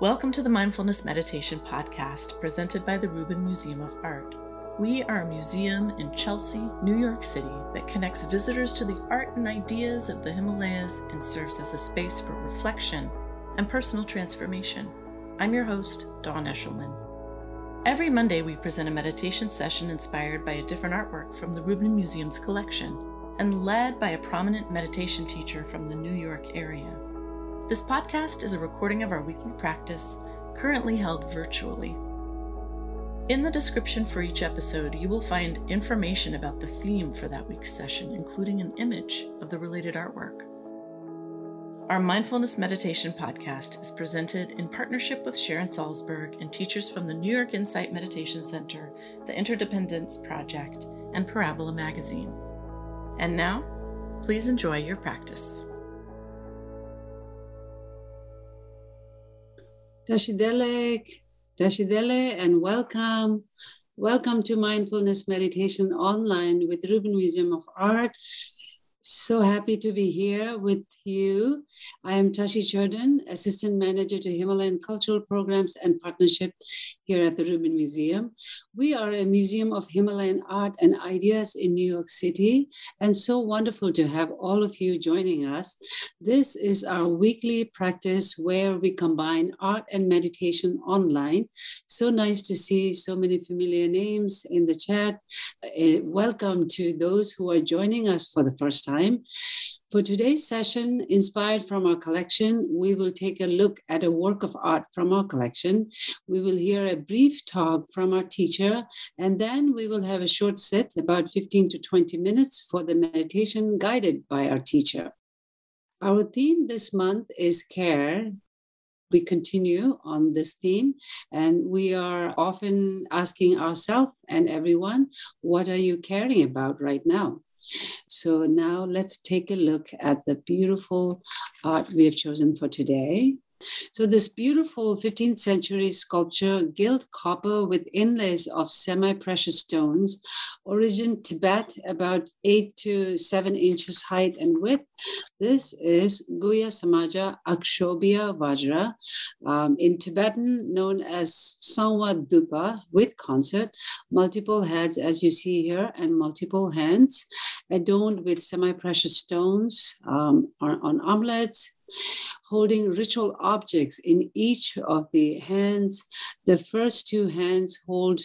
Welcome to the Mindfulness Meditation Podcast presented by the Rubin Museum of Art. We are a museum in Chelsea, New York City that connects visitors to the art and ideas of the Himalayas and serves as a space for reflection and personal transformation. I'm your host, Dawn Eshelman. Every Monday, we present a meditation session inspired by a different artwork from the Rubin Museum's collection and led by a prominent meditation teacher from the New York area. This podcast is a recording of our weekly practice, currently held virtually. In the description for each episode, you will find information about the theme for that week's session, including an image of the related artwork. Our Mindfulness Meditation podcast is presented in partnership with Sharon Salzberg and teachers from the New York Insight Meditation Center, the Interdependence Project, and Parabola Magazine. And now, please enjoy your practice. Tashidelek, Tashidele, and welcome. Welcome to Mindfulness Meditation Online with Rubin Museum of Art. So happy to be here with you. I am Tashi Chodron, Assistant Manager to Himalayan Cultural Programs and Partnership here at the Rubin Museum. We are a museum of Himalayan art and ideas in New York City, and so wonderful to have all of you joining us. This is our weekly practice where we combine art and meditation online. So nice to see so many familiar names in the chat. Uh, welcome to those who are joining us for the first time. For today's session, inspired from our collection, we will take a look at a work of art from our collection. We will hear a brief talk from our teacher, and then we will have a short sit, about 15 to 20 minutes, for the meditation guided by our teacher. Our theme this month is care, we continue on this theme and we are often asking ourselves and everyone what are you caring about right now so now let's take a look at the beautiful art we have chosen for today. So, this beautiful 15th century sculpture, gilt copper with inlays of semi precious stones, origin Tibet, about eight to seven inches height and width. This is Guhya Samaja Akshobhya Vajra, um, in Tibetan known as Sangwa Dupa, with consort, multiple heads, as you see here, and multiple hands, adorned with semi precious stones um, on, on armlets holding ritual objects in each of the hands. The first two hands hold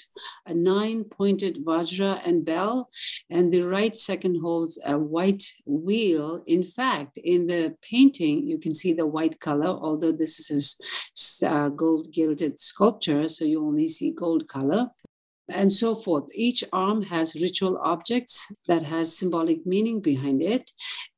a nine pointed vajra and bell, and the right second holds a white wheel. In fact, in the painting, you can see the white color, although this is a uh, gold gilded sculpture, so you only see gold color and so forth. Each arm has ritual objects that has symbolic meaning behind it.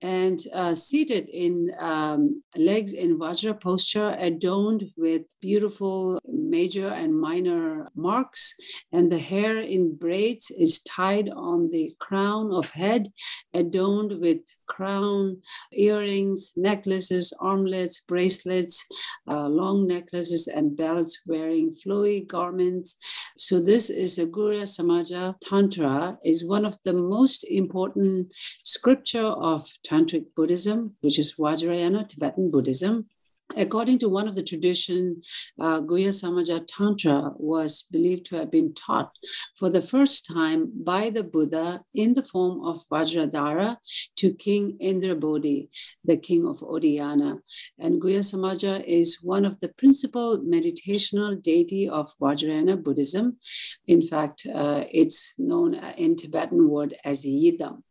And uh, seated in um, legs in Vajra posture, adorned with beautiful major and minor marks. And the hair in braids is tied on the crown of head, adorned with crown, earrings, necklaces, armlets, bracelets, uh, long necklaces, and belts, wearing flowy garments. So this is a Guhya Samaja Tantra, is one of the most important scripture of Tantric Buddhism, which is Vajrayana Tibetan Buddhism. According to one of the tradition, uh, Guhya Samaja Tantra was believed to have been taught for the first time by the Buddha in the form of Vajradhara to King Indrabodhi, the king of Odiyana. And Guhya Samaja is one of the principal meditational deity of Vajrayana Buddhism. In fact, uh, it's known in Tibetan word as Yidam.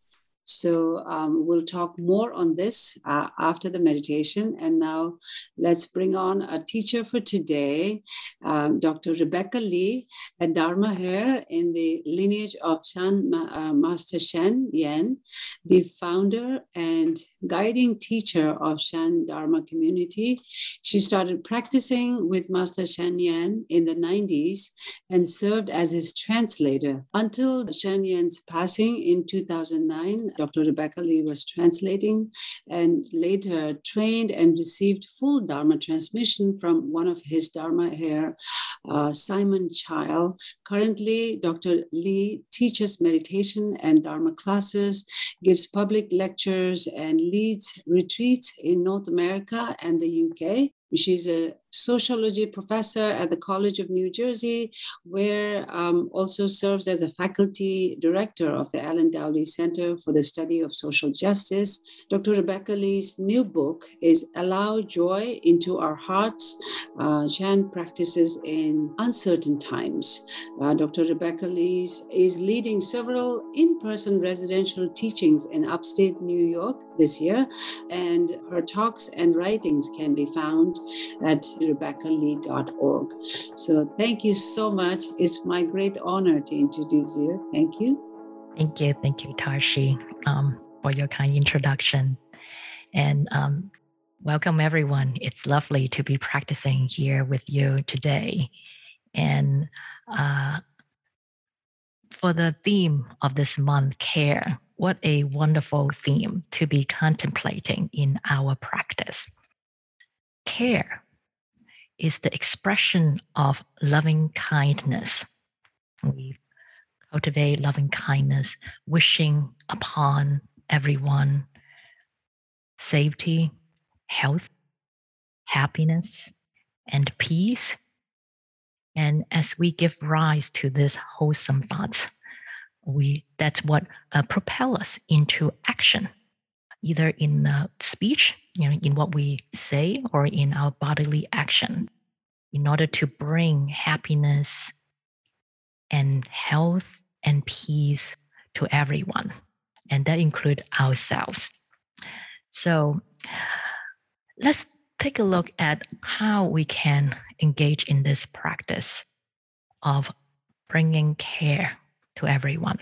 So um, we'll talk more on this uh, after the meditation. And now let's bring on a teacher for today, um, Dr. Rebecca Li, a Dharma heir in the lineage of Chan, uh, Master Sheng Yen, the founder and guiding teacher of Chan Dharma community. She started practicing with Master Sheng Yen in the 90s and served as his translator until Sheng Yen's passing in 2009 Dr. Rebecca Li was translating and later trained and received full Dharma transmission from one of his Dharma heir, uh, Simon Child. Currently, Dr. Li teaches meditation and Dharma classes, gives public lectures, and leads retreats in North America and the UK. She's a sociology professor at the College of New Jersey, where um, also serves as a faculty director of the Alan Dawley Center for the Study of Social Justice. Dr. Rebecca Li's new book is Allow Joy into Our Hearts. Uh, Chan practices in uncertain times. Uh, Dr. Rebecca Li is leading several in person residential teachings in upstate New York this year, and her talks and writings can be found at rebeccali.org. So thank you so much. It's my great honor to introduce you. Thank you. Thank you. Thank you, Tashi, um, for your kind introduction. And um, welcome, everyone. It's lovely to be practicing here with you today. And uh, for the theme of this month, care, what a wonderful theme to be contemplating in our practice. Care is the expression of loving kindness. We cultivate loving kindness, wishing upon everyone safety, health, happiness, and peace. And as we give rise to these wholesome thoughts, we that's what uh, propel us into action, either in uh, speech, you know, in what we say, or in our bodily action, in order to bring happiness and health and peace to everyone, and that include ourselves. So, let's take a look at how we can engage in this practice of bringing care to everyone.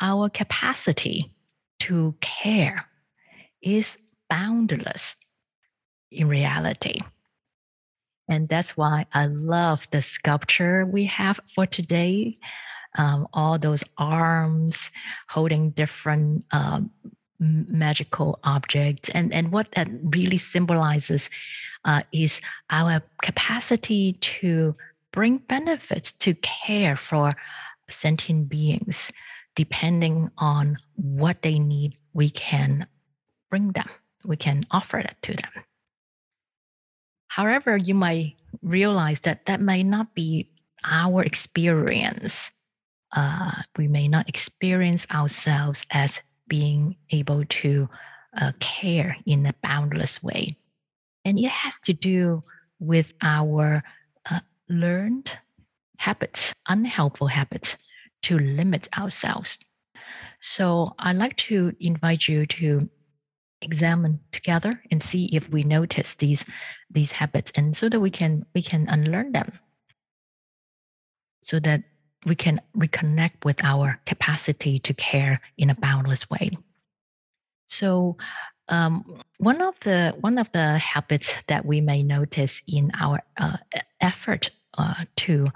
Our capacity to care is boundless in reality. And that's why I love the sculpture we have for today. Um, all those arms holding different um, magical objects. And, and what that really symbolizes uh, is our capacity to bring benefits to care for sentient beings. Depending on what they need, we can bring them, we can offer that to them. However, you might realize that that may not be our experience. Uh, we may not experience ourselves as being able to uh, care in a boundless way. And it has to do with our uh, learned habits, unhelpful habits to limit ourselves. So I'd like to invite you to examine together and see if we notice these these habits and so that we can we can unlearn them so that we can reconnect with our capacity to care in a boundless way. So, um, one of the one of the habits that we may notice in our uh, effort uh, to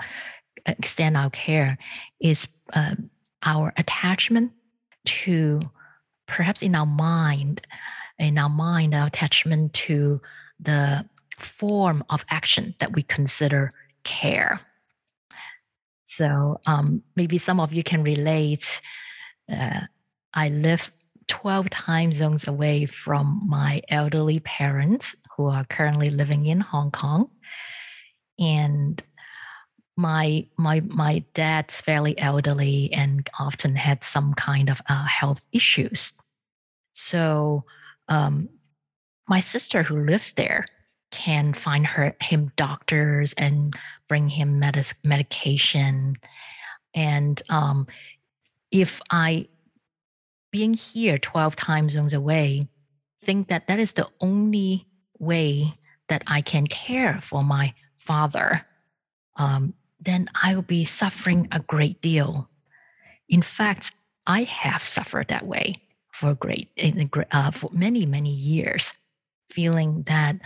extend our care is uh, our attachment to perhaps in our mind, in our mind, our attachment to the form of action that we consider care. So um, maybe some of you can relate. Uh, I live 12 time zones away from my elderly parents who are currently living in Hong Kong. And my my my dad's fairly elderly and often had some kind of uh, health issues. So um, my sister who lives there can find her him doctors and bring him medis- medication. And um, if i being here 12 time zones away think that that is the only way that i can care for my father um, then i will be suffering a great deal. In fact i have suffered that way for great uh, for many many years feeling that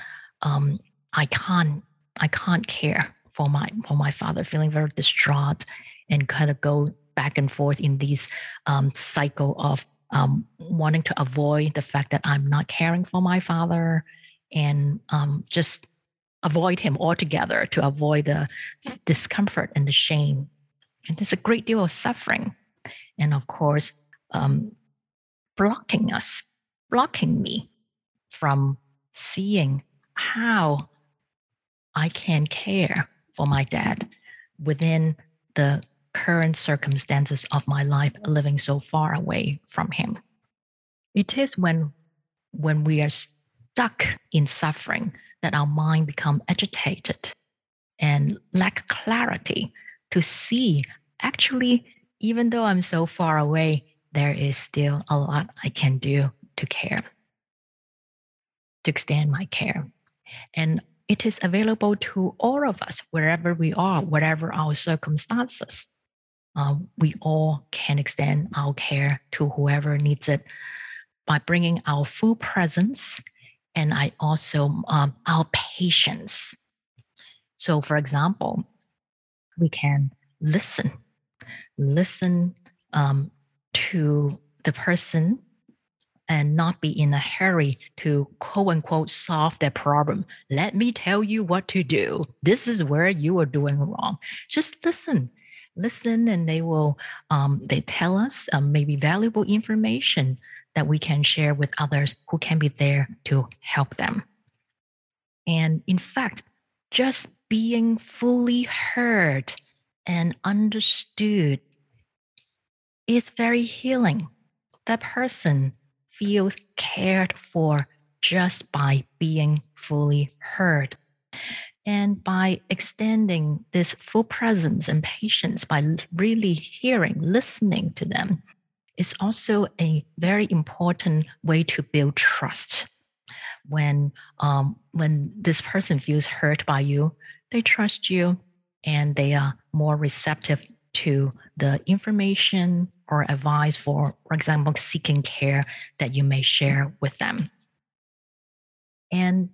um, I can't I can't care for my for my father, feeling very distraught and kind of go back and forth in this um, cycle of um, wanting to avoid the fact that I'm not caring for my father and um, just avoid him altogether to avoid the discomfort and the shame. And there's a great deal of suffering. And of course, um, blocking us, blocking me from seeing how I can care for my dad within the current circumstances of my life living so far away from him. It is when when we are stuck in suffering that our mind become agitated and lack clarity to see actually even though I'm so far away, there is still a lot I can do to care, to extend my care. And it is available to all of us, wherever we are, whatever our circumstances. Uh, we all can extend our care to whoever needs it by bringing our full presence and I also um, our patience. So, for example, we can listen, listen um, to the person and not be in a hurry to quote unquote solve their problem. Let me tell you what to do. This is where you are doing wrong. Just listen, listen, and they will um, they tell us um, maybe valuable information that we can share with others who can be there to help them. And in fact, just being fully heard and understood is very healing. That person feels cared for just by being fully heard. And by extending this full presence and patience, by really hearing, listening to them, is also a very important way to build trust. When um, when this person feels hurt by you, they trust you and they are more receptive to the information or advice for, for example, seeking care that you may share with them. And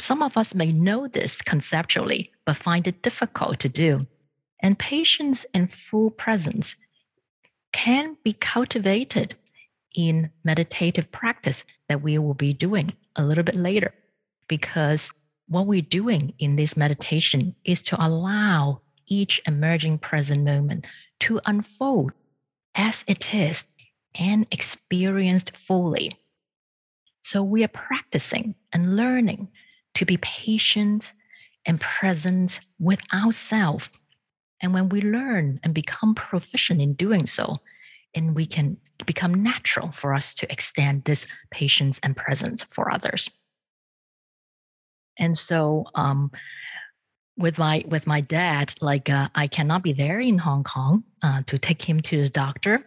some of us may know this conceptually, but find it difficult to do. And patience and full presence can be cultivated in meditative practice that we will be doing a little bit later. Because what we're doing in this meditation is to allow each emerging present moment to unfold as it is and experienced fully. So we are practicing and learning to be patient and present with ourselves and when we learn and become proficient in doing so, and we can become natural for us to extend this patience and presence for others. And so, um, with my with my dad, like uh, I cannot be there in Hong Kong uh, to take him to the doctor,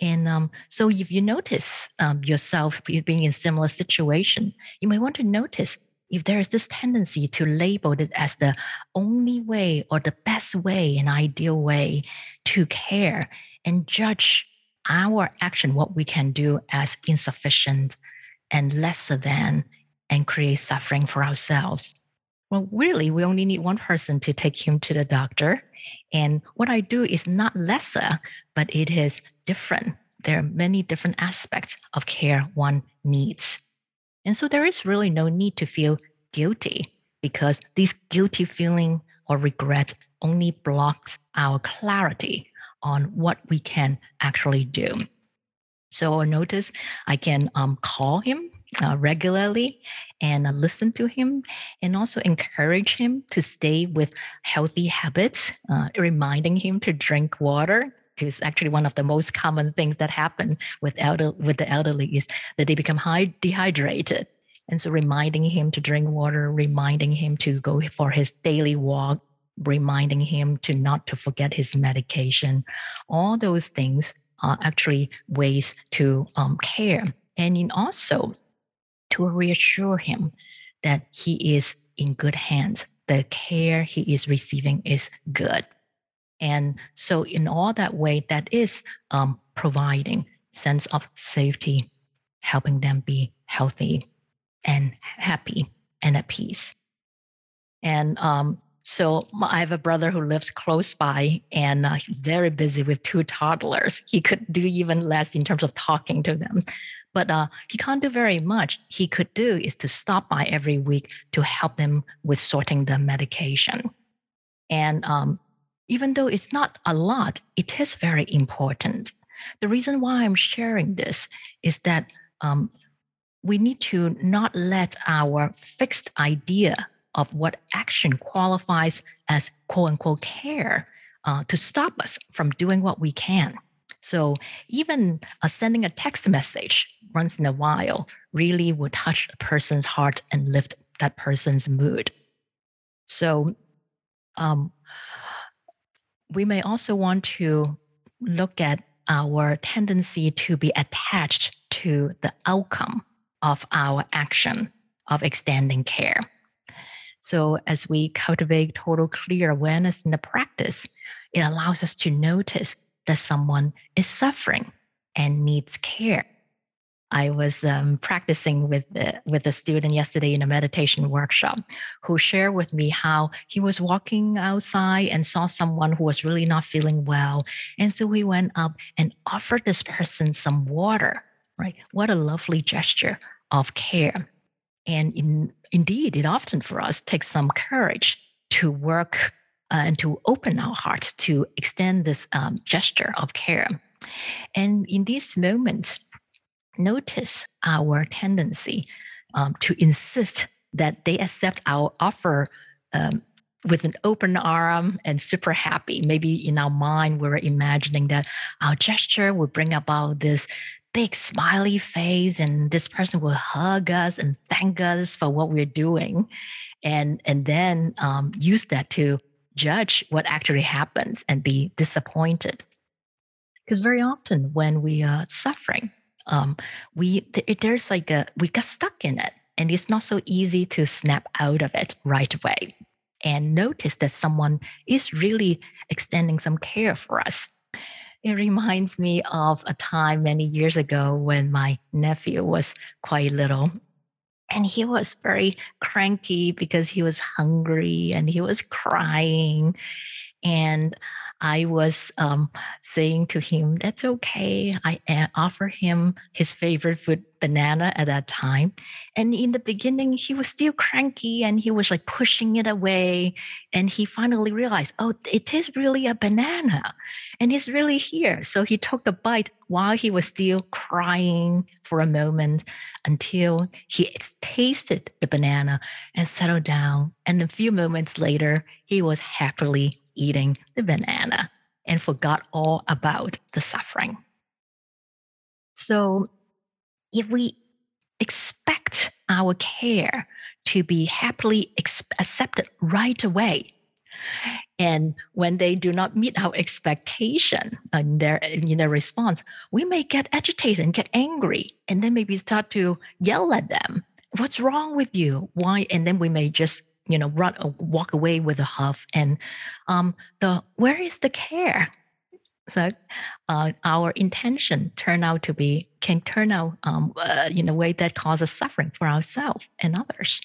and um, so if you notice um, yourself being in similar situation, you may want to notice if there is this tendency to label it as the only way or the best way, an ideal way to care and judge our action, what we can do as insufficient and lesser than, and create suffering for ourselves. Well, really, we only need one person to take him to the doctor. And what I do is not lesser, but it is different. There are many different aspects of care one needs. And so there is really no need to feel guilty because this guilty feeling or regret only blocks our clarity on what we can actually do. So notice I can um, call him uh, regularly and uh, listen to him and also encourage him to stay with healthy habits, uh, reminding him to drink water is actually one of the most common things that happen with elder with the elderly is that they become high dehydrated. And so reminding him to drink water reminding him to go for his daily walk reminding him to not to forget his medication. All those things are actually ways to um, care. And in also to reassure him that he is in good hands the care he is receiving is good and so, in all that way, that is um, providing sense of safety, helping them be healthy and happy and at peace. And um, so I have a brother who lives close by and uh, very busy with two toddlers. He could do even less in terms of talking to them, but uh, he can't do very much. He could do is to stop by every week to help them with sorting the medication. And um, even though it's not a lot, it is very important. The reason why I'm sharing this is that um, we need to not let our fixed idea of what action qualifies as quote unquote care uh, to stop us from doing what we can. So even uh, sending a text message once in a while really will touch a person's heart and lift that person's mood. So um, we may also want to look at our tendency to be attached to the outcome of our action of extending care. So, as we cultivate total clear awareness in the practice, it allows us to notice that someone is suffering and needs care. I was um, practicing with the, with a student yesterday in a meditation workshop who shared with me how he was walking outside and saw someone who was really not feeling well. And so he went up and offered this person some water, right? What a lovely gesture of care. And in, indeed, it often for us takes some courage to work uh, and to open our hearts to extend this um, gesture of care. And in these moments, notice our tendency um, to insist that they accept our offer um, with an open arm and super happy. Maybe in our mind, we're imagining that our gesture will bring about this big smiley face and this person will hug us and thank us for what we're doing and and then um, use that to judge what actually happens and be disappointed. Because very often when we are suffering um, we there's like a we got stuck in it and it's not so easy to snap out of it right away and notice that someone is really extending some care for us. It reminds me of a time many years ago when my nephew was quite little and he was very cranky because he was hungry and he was crying. And I was um, saying to him, That's okay. I uh, offer him his favorite food, banana, at that time. And in the beginning, he was still cranky and he was like pushing it away. And he finally realized, Oh, it is really a banana and it's really here. So he took a bite while he was still crying for a moment until he tasted the banana and settled down. And a few moments later, he was happily eating the banana and forgot all about the suffering. So, if we expect our care to be happily accepted right away, and when they do not meet our expectation in their in their response, we may get agitated and get angry, and then maybe start to yell at them. What's wrong with you? Why? And then we may just you know run uh, walk away with a huff and um, the where is the care? So uh, our intention turn out to be can turn out um, uh, in a way that causes suffering for ourselves and others.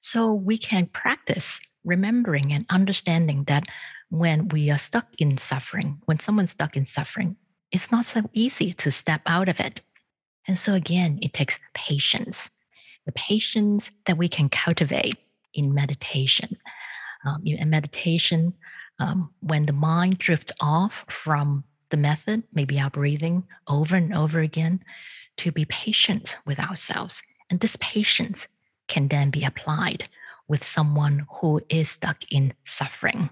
So we can practice remembering and understanding that when we are stuck in suffering when someone's stuck in suffering it's not so easy to step out of it. And so again it takes patience the patience that we can cultivate in meditation. Um, in meditation, um, when the mind drifts off from the method, maybe our breathing over and over again, to be patient with ourselves. And this patience can then be applied with someone who is stuck in suffering.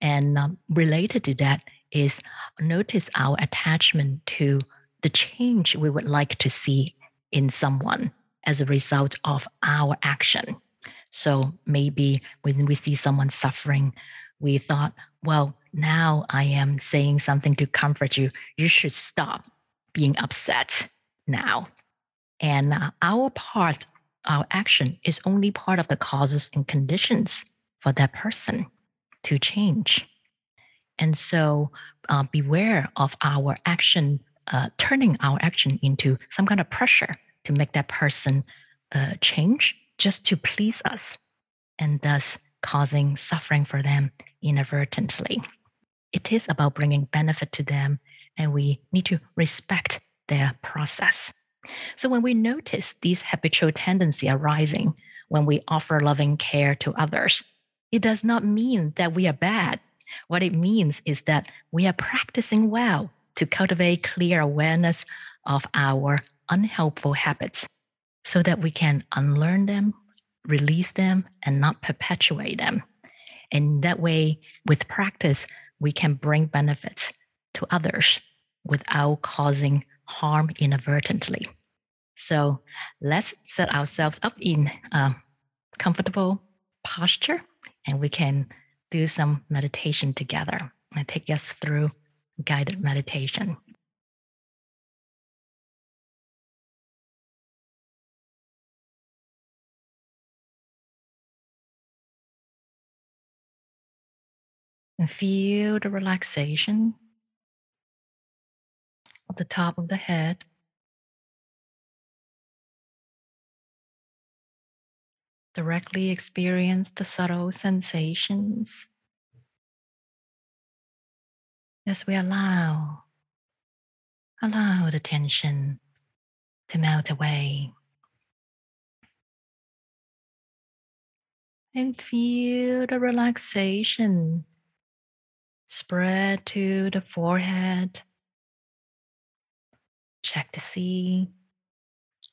And um, related to that is notice our attachment to the change we would like to see in someone as a result of our action. So maybe when we see someone suffering, we thought, well, now I am saying something to comfort you. You should stop being upset now. And uh, our part, our action is only part of the causes and conditions for that person to change. And so uh, beware of our action, uh, turning our action into some kind of pressure to make that person uh, change just to please us and thus causing suffering for them inadvertently. It is about bringing benefit to them, and we need to respect their process. So when we notice these habitual tendency arising when we offer loving care to others, it does not mean that we are bad. What it means is that we are practicing well to cultivate clear awareness of our unhelpful habits so that we can unlearn them, release them, and not perpetuate them. And that way, with practice, we can bring benefits to others without causing harm inadvertently. So let's set ourselves up in a comfortable posture and we can do some meditation together and take us through guided meditation. And feel the relaxation of the top of the head. Directly experience the subtle sensations as we allow, allow the tension to melt away. And feel the relaxation spread to the forehead. Check to see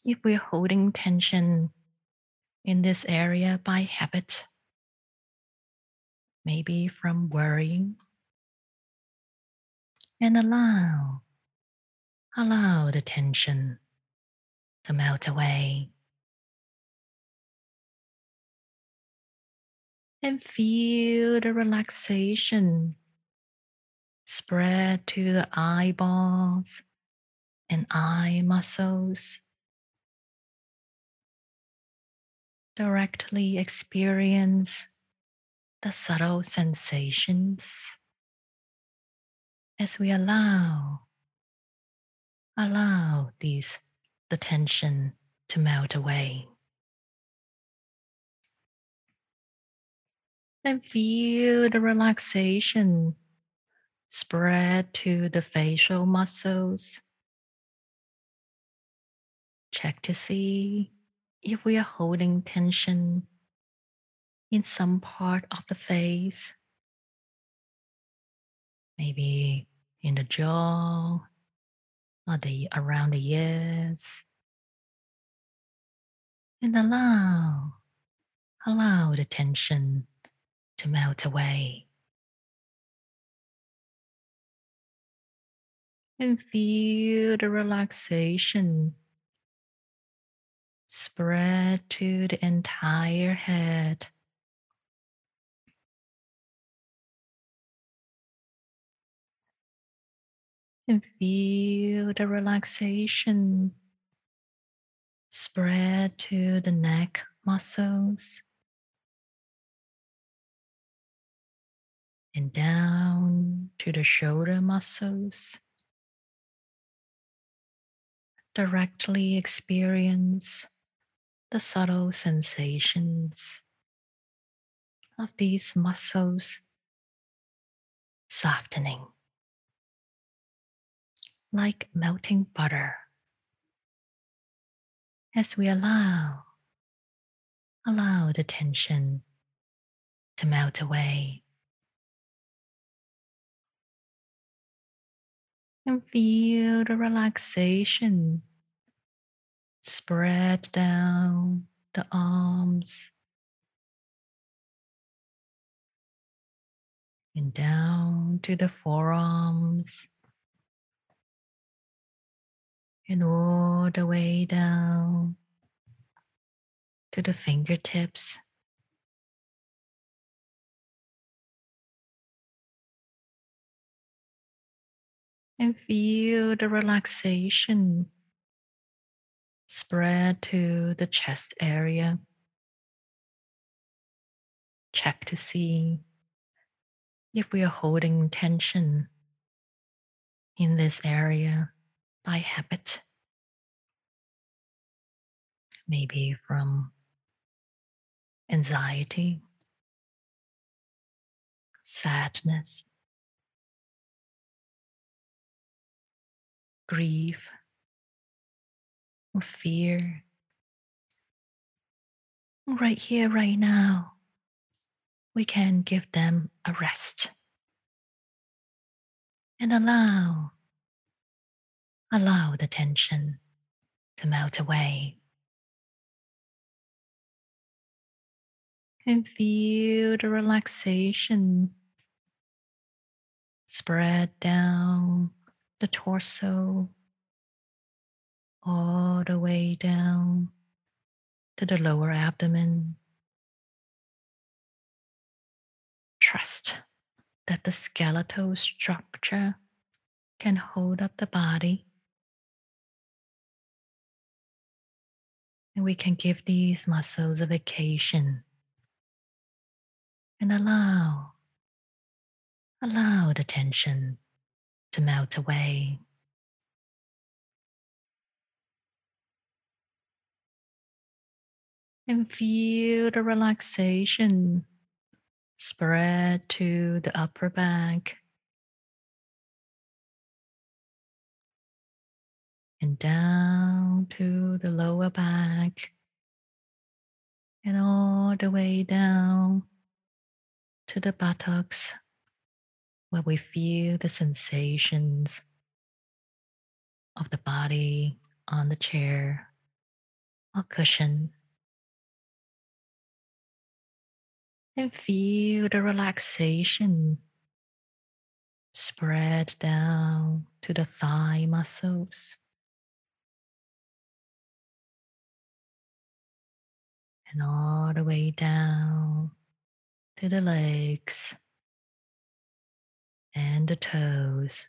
if we're holding tension in this area by habit, maybe from worrying. And allow, allow the tension to melt away. And feel the relaxation spread to the eyeballs and eye muscles. Directly experience the subtle sensations as we allow allow these the tension to melt away and feel the relaxation Spread to the facial muscles. Check to see if we are holding tension in some part of the face. Maybe in the jaw or the around the ears. And allow, allow the tension to melt away. And feel the relaxation spread to the entire head. And feel the relaxation spread to the neck muscles and down to the shoulder muscles directly experience the subtle sensations of these muscles softening like melting butter. As we allow allow the tension to melt away. And feel the relaxation spread down the arms. And down to the forearms. And all the way down to the fingertips. And feel the relaxation spread to the chest area. Check to see if we are holding tension in this area by habit. Maybe from anxiety, sadness, grief, or fear. Right here, right now, we can give them a rest and allow, allow the tension to melt away. And feel the relaxation spread down the torso all the way down to the lower abdomen. Trust that the skeletal structure can hold up the body. And we can give these muscles a vacation and allow, allow the tension to melt away. And feel the relaxation spread to the upper back and down to the lower back and all the way down to the buttocks where we feel the sensations of the body on the chair or cushion. And feel the relaxation spread down to the thigh muscles. And all the way down to the legs and the toes.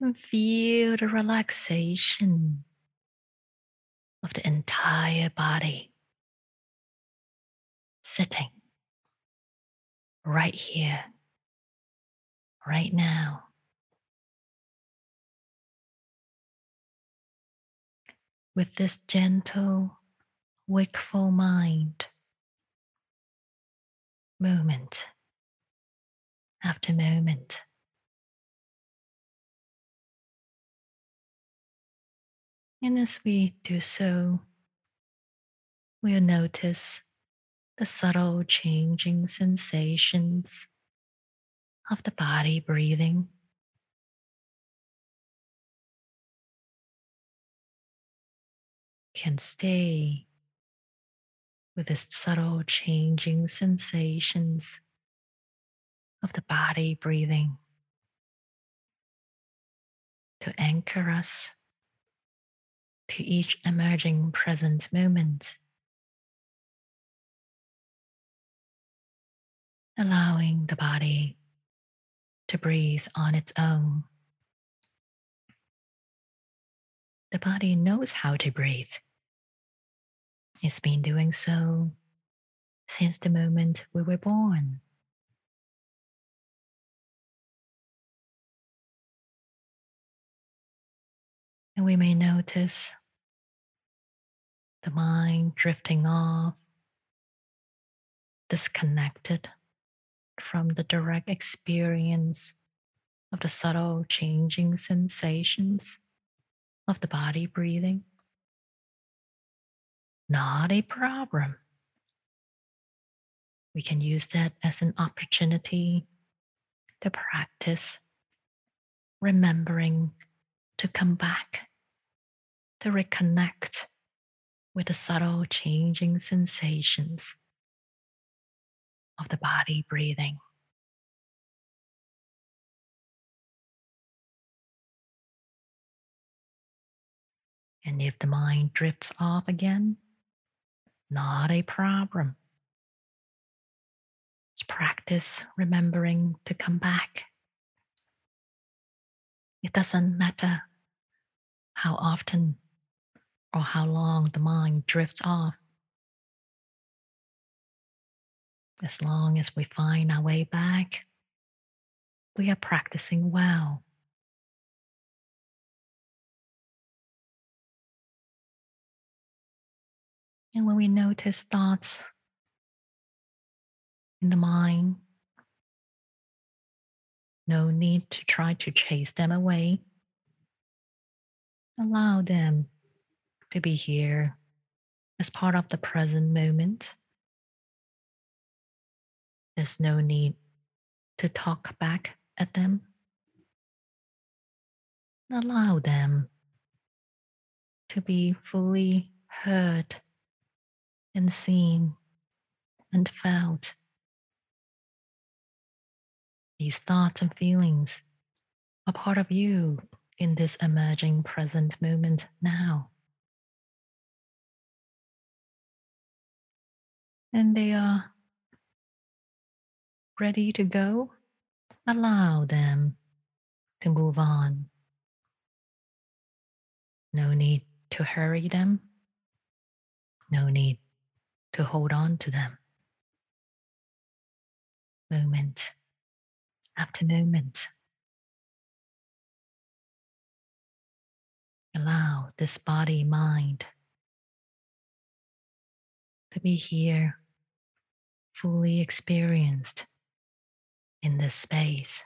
And feel the relaxation of the entire body sitting right here, right now. With this gentle, wakeful mind, moment after moment. And as we do so, we'll notice the subtle changing sensations of the body breathing. Can stay with the subtle changing sensations of the body breathing to anchor us to each emerging present moment, allowing the body to breathe on its own. The body knows how to breathe. It's been doing so since the moment we were born. And we may notice the mind drifting off, disconnected from the direct experience of the subtle changing sensations of the body breathing. Not a problem. We can use that as an opportunity to practice remembering to come back, to reconnect with the subtle changing sensations of the body breathing. And if the mind drifts off again, not a problem. Just practice remembering to come back it doesn't matter how often or how long the mind drifts off. As long as we find our way back, we are practicing well. And when we notice thoughts in the mind, no need to try to chase them away. Allow them to be here as part of the present moment. There's no need to talk back at them. Allow them to be fully heard and seen and felt. These thoughts and feelings are part of you in this emerging present moment now. And they are ready to go. Allow them to move on. No need to hurry them. No need to hold on to them. Moment after moment. Allow this body mind to be here, fully experienced in this space.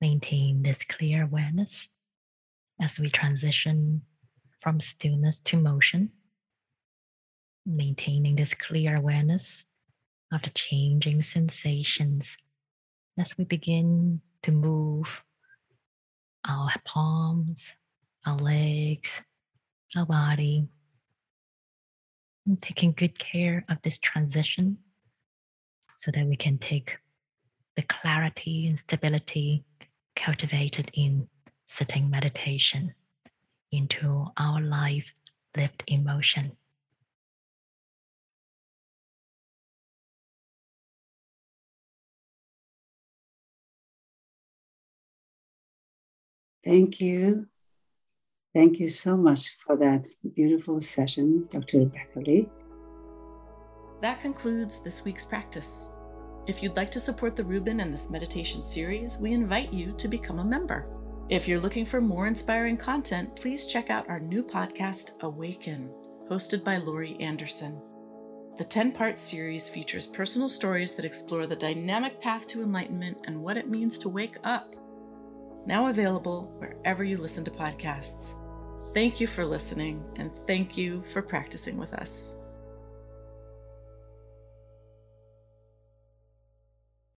Maintain this clear awareness as we transition from stillness to motion, maintaining this clear awareness of the changing sensations as we begin to move our palms, our legs, our body, and taking good care of this transition so that we can take the clarity and stability cultivated in sitting meditation into our life lived in motion. Thank you. Thank you so much for that beautiful session, Dr. Rebecca Li. That concludes this week's practice. If you'd like to support the Rubin and this meditation series, we invite you to become a member. If you're looking for more inspiring content, please check out our new podcast, Awaken, hosted by Laurie Anderson. The 10 part series features personal stories that explore the dynamic path to enlightenment and what it means to wake up now available wherever you listen to podcasts. Thank you for listening, and thank you for practicing with us.